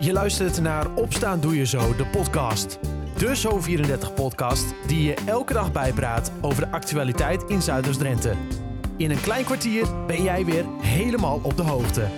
Je luistert naar Opstaan Doe Je Zo, de podcast. De Zo34-podcast die je elke dag bijpraat over de actualiteit in Zuiders-Drenthe. In een klein kwartier ben jij weer helemaal op de hoogte.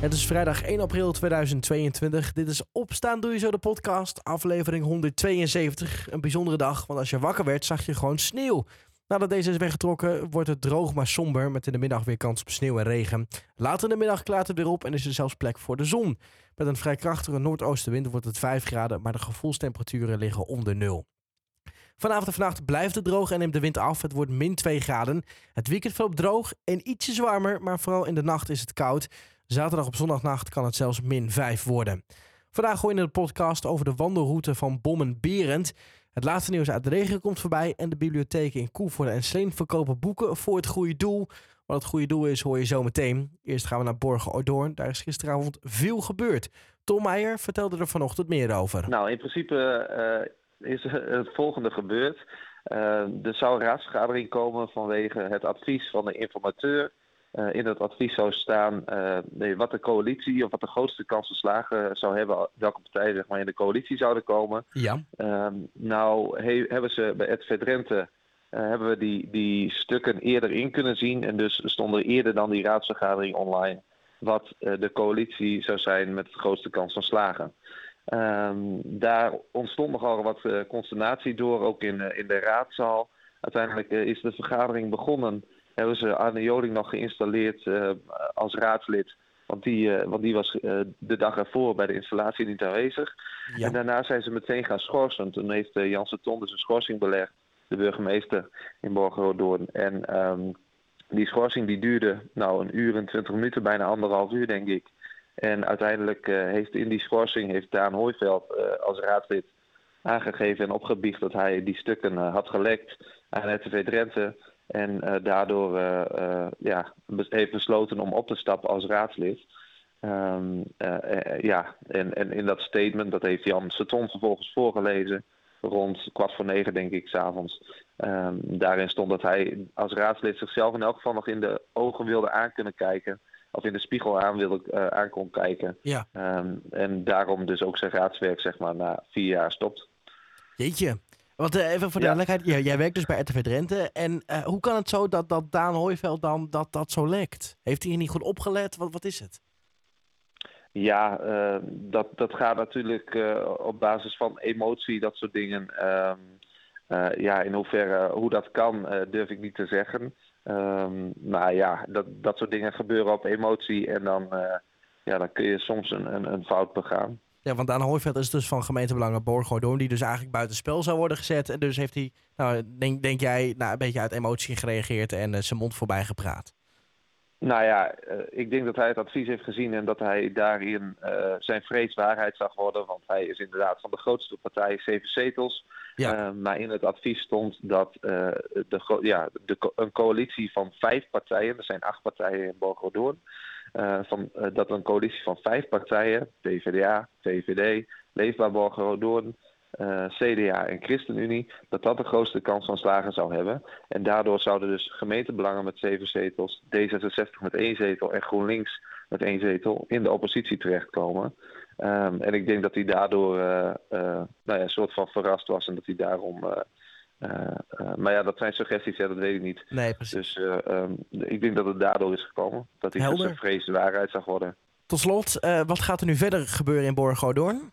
Het is vrijdag 1 april 2022. Dit is Opstaan Doe Je Zo, de podcast, aflevering 172. Een bijzondere dag, want als je wakker werd zag je gewoon sneeuw. Nadat deze is weggetrokken, wordt het droog maar somber. Met in de middag weer kans op sneeuw en regen. Later in de middag klaart het weer op en is er zelfs plek voor de zon. Met een vrij krachtige noordoostenwind wordt het 5 graden, maar de gevoelstemperaturen liggen onder nul. Vanavond en vannacht blijft het droog en neemt de wind af. Het wordt min 2 graden. Het weekend verloopt droog en ietsje warmer, maar vooral in de nacht is het koud. Zaterdag op zondagnacht kan het zelfs min 5 worden. Vandaag gooien we in de podcast over de wandelroute van Bommen-Berend. Het laatste nieuws uit de regio komt voorbij en de bibliotheken in Koevoorde en Sleen verkopen boeken voor het goede doel. Wat het goede doel is, hoor je zo meteen. Eerst gaan we naar Borgen Ordoorn. Daar is gisteravond veel gebeurd. Tom Meijer vertelde er vanochtend meer over. Nou, in principe uh, is het volgende gebeurd. Uh, er zou een raadsvergadering komen vanwege het advies van de informateur uh, in het advies zou staan uh, nee, wat de coalitie of wat de grootste kans van slagen zou hebben, welke partijen zeg maar, in de coalitie zouden komen. Ja. Uh, nou he, hebben ze bij het Drenthe hebben we die, die stukken eerder in kunnen zien en dus stonden eerder dan die raadsvergadering online wat de coalitie zou zijn met de grootste kans van slagen. Ehm, daar ontstond nogal wat consternatie door, ook in, in de raadzaal. Uiteindelijk is de vergadering begonnen hebben ze Arne Joling nog geïnstalleerd uh, als raadslid. Want die, uh, want die was uh, de dag ervoor bij de installatie niet aanwezig. Ja. En daarna zijn ze meteen gaan schorsen. Toen heeft Janse Ton dus een schorsing belegd, de burgemeester in Borgeroodoorn. En um, die schorsing die duurde nou een uur en twintig minuten, bijna anderhalf uur denk ik. En uiteindelijk heeft in die schorsing heeft Daan Hooiveld als raadslid aangegeven en opgebiecht dat hij die stukken had gelekt aan RTV Drenthe. En uh, daardoor uh, uh, ja, heeft besloten om op te stappen als raadslid. Um, ja, en, en in dat statement, dat heeft Jan Seton vervolgens voorgelezen. Rond kwart voor negen, denk ik, s'avonds. Um, daarin stond dat hij als raadslid zichzelf in elk geval nog in de ogen wilde aan kunnen kijken. Of in de spiegel aan, wilde, aan kon kijken. Ja. Um, en daarom dus ook zijn raadswerk, zeg maar, na vier jaar stopt. Jeetje. Want uh, even voor de duidelijkheid, jij werkt dus bij RTV Drenthe. En uh, hoe kan het zo dat, dat Daan Hooiveld dan dat, dat zo lekt? Heeft hij er niet goed opgelet? Wat, wat is het? Ja, uh, dat, dat gaat natuurlijk op basis van emotie, dat soort dingen. Ehm, ja, in hoeverre, hoe dat kan, durf ik niet te zeggen. Um, maar ja, dat, dat soort dingen gebeuren op emotie. En dan, ja, dan kun je soms een, een, een fout begaan. Ja, want Daan Hooiveld is dus van gemeentebelangen Borgordoorn, die dus eigenlijk buitenspel zou worden gezet. En dus heeft hij, nou, denk, denk jij, nou, een beetje uit emotie gereageerd en uh, zijn mond voorbij gepraat? Nou ja, uh, ik denk dat hij het advies heeft gezien en dat hij daarin uh, zijn vrees waarheid zag worden. Want hij is inderdaad van de grootste partij, zeven zetels. Ja. maar in het advies stond dat de, ja, de, een coalitie van vijf partijen, er zijn acht partijen in Borgordoorn, uh, van, uh, dat een coalitie van vijf partijen, PvdA, VVD, Leefbaar Borgeroodoorn, uh, CDA en ChristenUnie, dat dat de grootste kans van slagen zou hebben. En daardoor zouden dus gemeentebelangen met zeven zetels, D66 met één zetel en GroenLinks met één zetel in de oppositie terechtkomen. Um, en ik denk dat hij daardoor nou ja, een soort van verrast was en dat hij daarom maar ja, dat zijn suggesties, ja, dat weet ik niet. Nee, precies. Dus uh, um, ik denk dat het daardoor is gekomen. Dat hij zijn vrees de waarheid zag worden. Tot slot, wat gaat er nu verder gebeuren in Borgodoorn?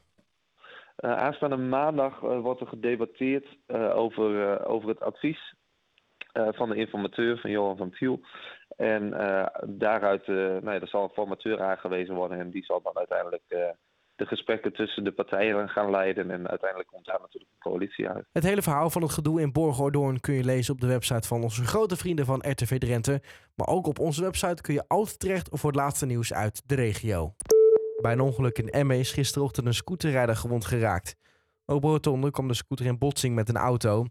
aanstaande maandag wordt er gedebatteerd over, over het advies van de informateur, van Johan van Tiel. En daaruit, nou ja, er zal een formateur aangewezen worden en die zal dan uiteindelijk de gesprekken tussen de partijen gaan leiden. En uiteindelijk komt daar natuurlijk een coalitie uit. Het hele verhaal van het gedoe in Borgordoorn kun je lezen op de website van onze grote vrienden van RTV Drenthe. Maar ook op onze website kun je altijd terecht voor het laatste nieuws uit de regio. Bij een ongeluk in Emme is gisterochtend een scooterrijder gewond geraakt. Op Rotonde kwam de scooter in botsing met een auto.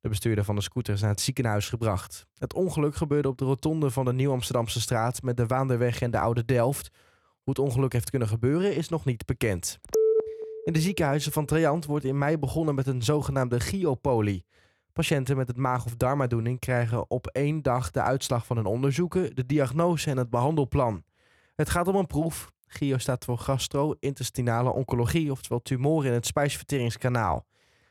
De bestuurder van de scooter is naar het ziekenhuis gebracht. Het ongeluk gebeurde op de rotonde van de Nieuw-Amsterdamse straat met de Waanderweg en de Oude Delft. Hoe het ongeluk heeft kunnen gebeuren is nog niet bekend. In de ziekenhuizen van Triant wordt in mei begonnen met een zogenaamde giopolie. Patiënten met het maag- of darmaandoening krijgen op één dag de uitslag van hun onderzoeken, de diagnose en het behandelplan. Het gaat om een proef. GIO staat voor gastro-intestinale oncologie, oftewel tumoren in het spijsverteringskanaal.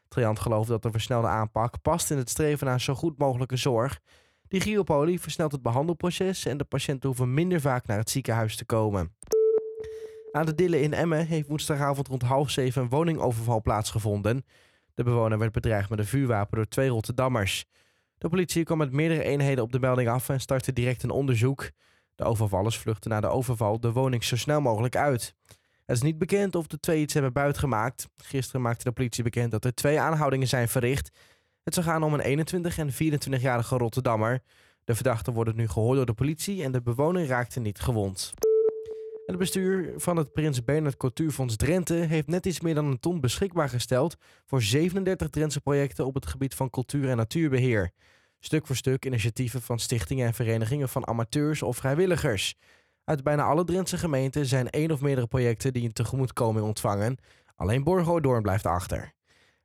Triant gelooft dat de versnelde aanpak past in het streven naar zo goed mogelijke zorg. Die GIO-poli versnelt het behandelproces en de patiënten hoeven minder vaak naar het ziekenhuis te komen. Aan de Dille in Emmen heeft woensdagavond rond half zeven een woningoverval plaatsgevonden. De bewoner werd bedreigd met een vuurwapen door twee Rotterdammers. De politie kwam met meerdere eenheden op de melding af en startte direct een onderzoek. De overvallers vluchtten na de overval de woning zo snel mogelijk uit. Het is niet bekend of de twee iets hebben buitgemaakt. Gisteren maakte de politie bekend dat er twee aanhoudingen zijn verricht. Het zou gaan om een 21- en 24-jarige Rotterdammer. De verdachten worden nu gehoord door de politie en de bewoner raakte niet gewond. Het bestuur van het Prins Bernhard Cultuurfonds Drenthe heeft net iets meer dan een ton beschikbaar gesteld voor 37 Drentse projecten op het gebied van cultuur en natuurbeheer. Stuk voor stuk initiatieven van stichtingen en verenigingen van amateurs of vrijwilligers. Uit bijna alle Drentse gemeenten zijn één of meerdere projecten die een tegemoetkoming ontvangen. Alleen Borgo blijft achter.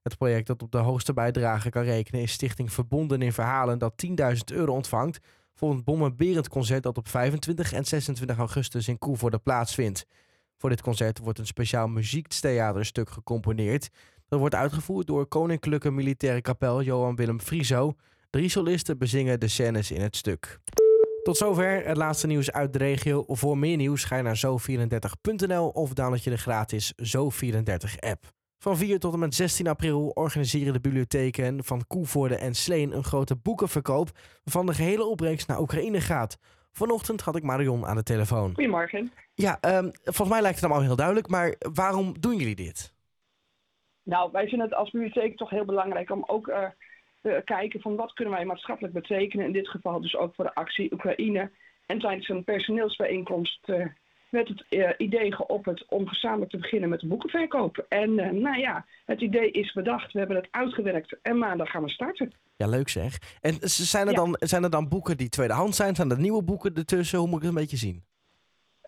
Het project dat op de hoogste bijdrage kan rekenen is Stichting Verbonden in Verhalen dat 10.000 euro ontvangt voor een bommenberend concert dat op 25 en 26 augustus in Koevoorde plaatsvindt. Voor dit concert wordt een speciaal muziektheaterstuk gecomponeerd. Dat wordt uitgevoerd door Koninklijke Militaire Kapel Johan Willem Frieso. Drie solisten bezingen de scènes in het stuk. Tot zover het laatste nieuws uit de regio. Voor meer nieuws ga je naar zo34.nl of download je de gratis Zo34-app. Van 4 tot en met 16 april organiseren de bibliotheken van Koevoorde en Sleen een grote boekenverkoop waarvan de gehele opbrengst naar Oekraïne gaat. Vanochtend had ik Marion aan de telefoon. Goedemorgen. Ja, um, volgens mij lijkt het allemaal heel duidelijk, maar waarom doen jullie dit? Nou, wij vinden het als bibliotheek toch heel belangrijk om ook uh, te kijken van wat kunnen wij maatschappelijk betekenen. In dit geval dus ook voor de actie Oekraïne. En tijdens een personeelsbijeenkomst uh, werd het uh, idee geopperd om gezamenlijk te beginnen met de boekenverkoop. En uh, nou ja, het idee is bedacht, we hebben het uitgewerkt en maandag gaan we starten. Ja, leuk zeg. En zijn er, ja. dan, zijn er dan boeken die tweedehands zijn? Zijn er nieuwe boeken ertussen? Hoe moet ik het een beetje zien?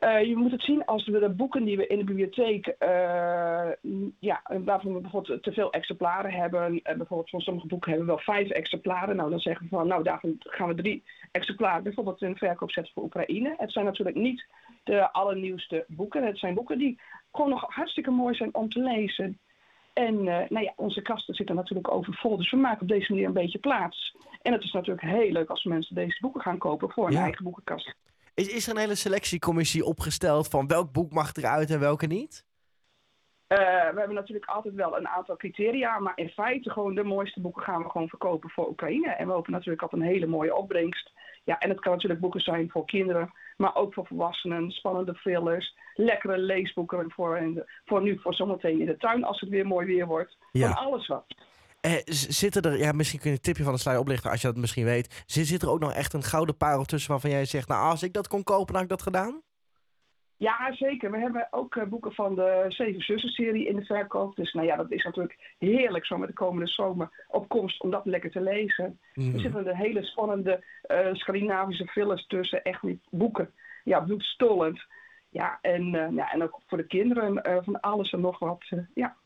Uh, je moet het zien als we de boeken die we in de bibliotheek, uh, ja, waarvan we bijvoorbeeld te veel exemplaren hebben. Uh, bijvoorbeeld van sommige boeken hebben we wel vijf exemplaren. Nou, dan zeggen we van, nou, daarvan gaan we drie exemplaren bijvoorbeeld in verkoop zetten voor Oekraïne. Het zijn natuurlijk niet de allernieuwste boeken. Het zijn boeken die gewoon nog hartstikke mooi zijn om te lezen. En nou ja, onze kasten zitten natuurlijk overvol. Dus we maken op deze manier een beetje plaats. En het is natuurlijk heel leuk als mensen deze boeken gaan kopen voor hun ja. eigen boekenkast. Is, is er een hele selectiecommissie opgesteld van welk boek mag eruit en welke niet? Uh, we hebben natuurlijk altijd wel een aantal criteria, maar in feite gewoon de mooiste boeken gaan we gewoon verkopen voor Oekraïne. En we hopen natuurlijk op een hele mooie opbrengst. Ja, en het kan natuurlijk boeken zijn voor kinderen, maar ook voor volwassenen, spannende thrillers, lekkere leesboeken voor, voor nu, voor zometeen in de tuin als het weer mooi weer wordt. Ja. Van alles wat. Eh, zitten er, ja, misschien kun je een tipje van de sluier oplichten als je dat misschien weet. Zit, zit er ook nog echt een gouden parel tussen waarvan jij zegt, nou als ik dat kon kopen, dan had ik dat gedaan? Ja, zeker. We hebben ook uh, boeken van de Zeven Zussen-serie in de verkoop. Dus nou ja, dat is natuurlijk heerlijk zo met de komende zomer op komst om dat lekker te lezen. Mm. Er zitten hele spannende uh, Scandinavische fillers tussen, echt niet boeken. Ja, bloedstollend. Ja, en, uh, ja, en ook voor de kinderen van alles en nog wat. ja.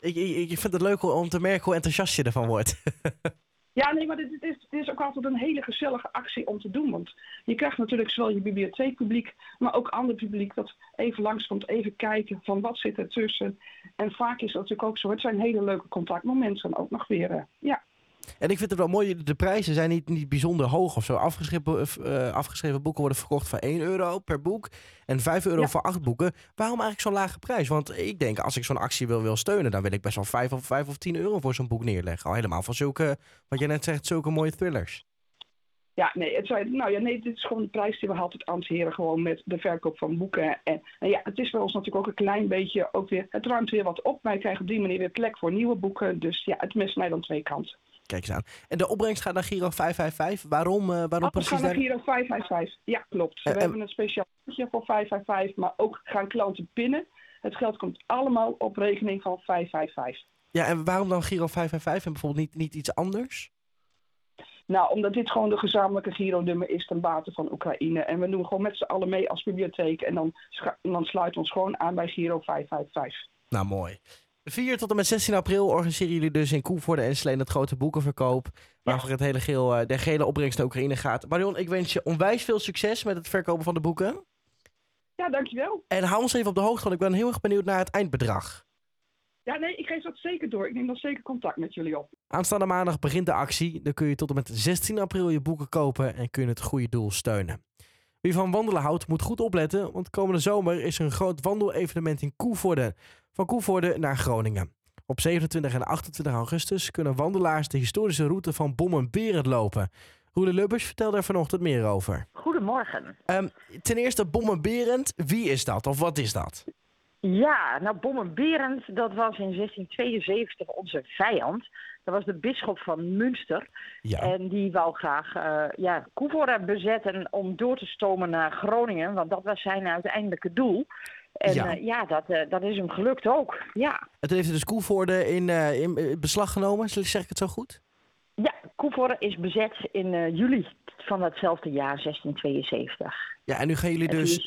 Ik, ik, vind het leuk om te merken hoe enthousiast je ervan wordt. Ja, nee, maar dit, is, is, ook altijd een hele gezellige actie om te doen. Want je krijgt natuurlijk zowel je bibliotheekpubliek, maar ook ander publiek dat even langskomt, even kijken van wat zit er tussen. En vaak is dat natuurlijk ook zo. Het zijn hele leuke contactmomenten ook nog weer. Uh, ja. En ik vind het wel mooi, de prijzen zijn niet, niet bijzonder hoog of zo. Afgeschreven, uh, afgeschreven boeken worden verkocht voor 1 euro per boek en 5 euro ja. voor 8 boeken. Waarom eigenlijk zo'n lage prijs? Want ik denk, als ik zo'n actie wil, wil steunen, dan wil ik best wel 5 of, 5 of 10 euro voor zo'n boek neerleggen. Al helemaal van zulke, wat je net zegt, zulke mooie thrillers. Ja, nee, het zijn, nou ja, nee, dit is gewoon de prijs die we altijd hanteren, gewoon met de verkoop van boeken. En, en ja, het is bij ons natuurlijk ook een klein beetje, ook weer, het ruimt weer wat op. Wij krijgen op die manier weer plek voor nieuwe boeken. Dus ja, het mes mij dan twee kanten. Kijk eens aan. En de opbrengst gaat naar Giro 555. Waarom, uh, waarom precies? gaat naar Giro 555. Ja, klopt. Uh, we uh, hebben een speciaal voor 555, maar ook gaan klanten pinnen. Het geld komt allemaal op rekening van 555. Ja, en waarom dan Giro 555 en bijvoorbeeld niet, niet iets anders? Nou, omdat dit gewoon de gezamenlijke Giro-nummer is ten bate van Oekraïne. En we doen gewoon met z'n allen mee als bibliotheek. En dan, dan sluiten we ons gewoon aan bij Giro 555. Nou, mooi. 4 tot en met 16 april organiseren jullie dus in Koevoorde en Sleen het grote boekenverkoop. Waarvoor ja. het hele geel, de gele opbrengst naar Oekraïne gaat. Marion, ik wens je onwijs veel succes met het verkopen van de boeken. Ja, dankjewel. En hou ons even op de hoogte, want ik ben heel erg benieuwd naar het eindbedrag. Ja, nee, ik geef dat zeker door. Ik neem dan zeker contact met jullie op. Aanstaande maandag begint de actie. Dan kun je tot en met 16 april je boeken kopen en kun je het goede doel steunen. Wie van wandelen houdt, moet goed opletten, want komende zomer is er een groot wandelevenement in Koevoorde. Van Koevoorde naar Groningen. Op 27 en 28 augustus kunnen wandelaars de historische route van Bommenberend lopen. Roele Lubbers vertelde er vanochtend meer over. Goedemorgen. Um, ten eerste Bommenberend, wie is dat of wat is dat? Ja, nou Bommenberend, dat was in 1672 onze vijand. Dat was de bisschop van Münster. Ja. En die wou graag uh, ja, Koevoorde bezetten om door te stomen naar Groningen. Want dat was zijn uiteindelijke doel. En ja, uh, ja dat, uh, dat is hem gelukt ook. Ja. Het heeft dus Koevoorde in, in beslag genomen, zeg ik het zo goed? Ja, Koevoorde is bezet in juli van datzelfde jaar, 1672. Ja, en nu gaan jullie dus...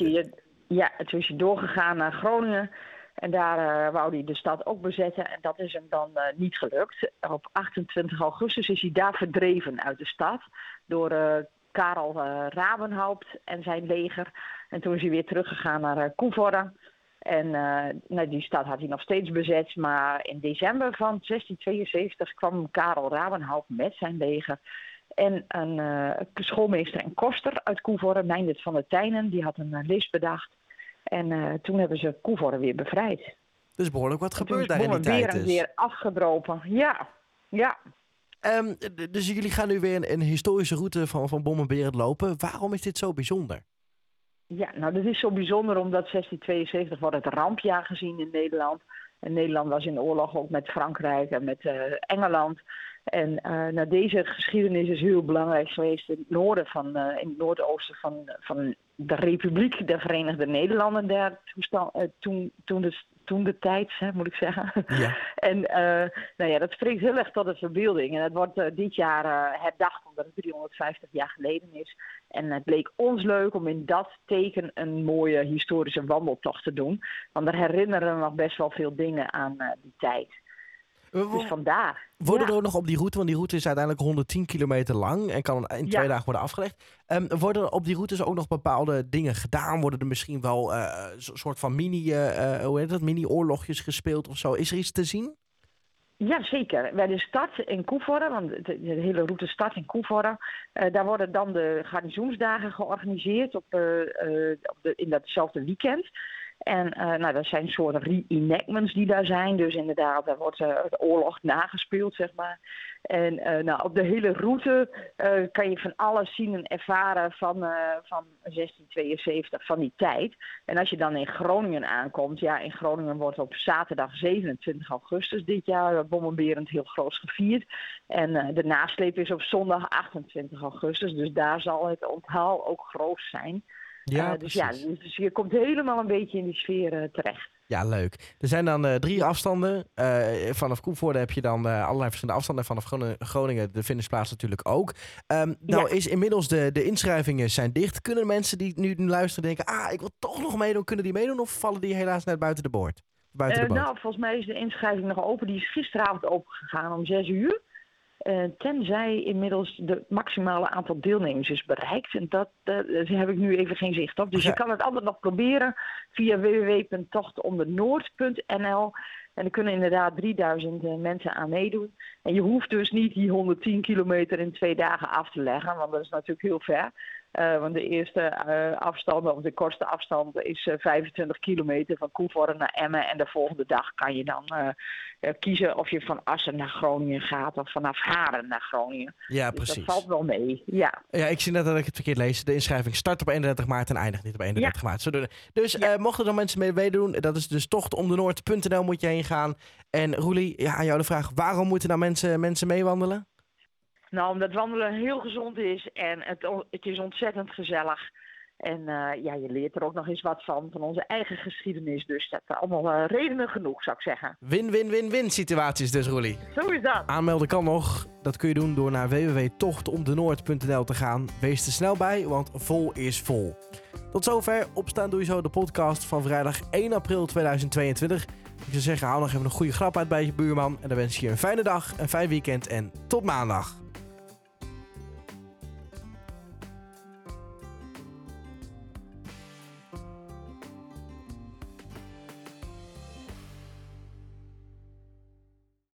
Ja, toen is hij doorgegaan naar Groningen. En daar uh, wou hij de stad ook bezetten. En dat is hem dan uh, niet gelukt. Op 28 augustus is hij daar verdreven uit de stad. Door uh, Karel Rabenhaupt en zijn leger. En toen is hij weer teruggegaan naar Koevoorde. En nou, die stad had hij nog steeds bezet. Maar in december van 1672 kwam Karel Rabenhaupt met zijn leger. En een schoolmeester en koster uit Koevoorde, Meindert van de Tijnen, die had een list bedacht. En uh, toen hebben ze Koevoorde weer bevrijd. Dus behoorlijk wat gebeurt daar in die tijd dus. weer afgedropen, ja. ja. Um, dus jullie gaan nu weer een, een historische route van, van Bommenberend lopen. Waarom is dit zo bijzonder? Ja, nou dat is zo bijzonder omdat 1672 wordt het rampjaar gezien in Nederland. En Nederland was in oorlog ook met Frankrijk en met uh, Engeland. En uh, deze geschiedenis is heel belangrijk geweest in het noorden van, uh, in het noordoosten van, van de Republiek der Verenigde Nederlanden daar uh, toen, toen, de, toen de tijd, hè, moet ik zeggen. Ja. en nou ja, dat spreekt heel erg tot de verbeelding. En het wordt dit jaar herdacht omdat het 350 jaar geleden is. En het bleek ons leuk om in dat teken een mooie historische wandeltocht te doen. Want daar herinneren we nog best wel veel dingen aan die tijd. Dus vandaar. Worden ja. er ook nog op die route, want die route is uiteindelijk 110 kilometer lang en kan in twee ja. dagen worden afgelegd. Um, worden er op die routes ook nog bepaalde dingen gedaan? Worden er misschien wel uh, soort van mini, uh, hoe heet dat, mini-oorlogjes gespeeld of zo? Is er iets te zien? Ja, zeker. Bij de start in Koevoorde, want de, de, hele route start in Koevoorde, uh, daar worden dan de garnizoensdagen georganiseerd op, op de, in datzelfde weekend. En uh, nou, dat zijn soorten reenactments die daar zijn. Dus inderdaad, daar wordt uh, de oorlog nagespeeld, zeg maar. En uh, nou, op de hele route kan je van alles zien en ervaren van, van 1672, van die tijd. En als je dan in Groningen aankomt, ja, in Groningen wordt op zaterdag 27 augustus dit jaar bommenberend heel groot gevierd. En de nasleep is op zondag 28 augustus, dus daar zal het onthaal ook groot zijn. Ja, uh, dus ja, dus je komt helemaal een beetje in die sfeer uh, terecht. Ja, leuk. Er zijn dan uh, drie afstanden. vanaf Koevoorde heb je dan allerlei verschillende afstanden. Vanaf Groningen de finishplaats natuurlijk ook. Um, nou ja. is inmiddels de, de inschrijvingen zijn dicht. Kunnen mensen die nu luisteren denken... ah, ik wil toch nog meedoen. Kunnen die meedoen of vallen die helaas net buiten de boord? Buiten de boot? nou, volgens mij is de inschrijving nog open. Die is gisteravond open gegaan om zes uur. Uh, tenzij inmiddels de maximale aantal deelnemers is bereikt. En dat, uh, daar heb ik nu even geen zicht op. Dus ja. je kan het altijd nog proberen via www.tochtondenoord.nl. En er kunnen inderdaad 3000 uh, mensen aan meedoen. En je hoeft dus niet die 110 kilometer in twee dagen af te leggen, want dat is natuurlijk heel ver. Uh, want de eerste uh, afstand, of de kortste afstand, is uh, 25 kilometer van Koevoorde naar Emmen. En de volgende dag kan je dan kiezen of je van Assen naar Groningen gaat of vanaf Haren naar Groningen. Ja, dus precies. Dat valt wel mee, ja. Ja, ik zie net dat ik het verkeerd lees. De inschrijving start op 31 maart en eindigt niet op 31 ja. maart. Dus ja. mochten er mensen mee meedoen, dat is dus tochtomdenoord.nl moet je heen gaan. En Roelie, ja, aan jou de vraag, waarom moeten nou mensen, mensen meewandelen? Nou, omdat wandelen heel gezond is en het, het is ontzettend gezellig. En uh, ja, je leert er ook nog eens wat van, van onze eigen geschiedenis. Dus dat zijn allemaal uh, redenen genoeg, zou ik zeggen. Win-win-win-win situaties dus, Roelie. Zo is dat. Aanmelden kan nog. Dat kun je doen door naar www.tochtomdenoord.nl te gaan. Wees er snel bij, want vol is vol. Tot zover. Opstaan doe je zo de podcast van vrijdag 1 april 2022. Ik zou zeggen, haal nog even een goede grap uit bij je buurman. En dan wens ik je een fijne dag, een fijn weekend en tot maandag.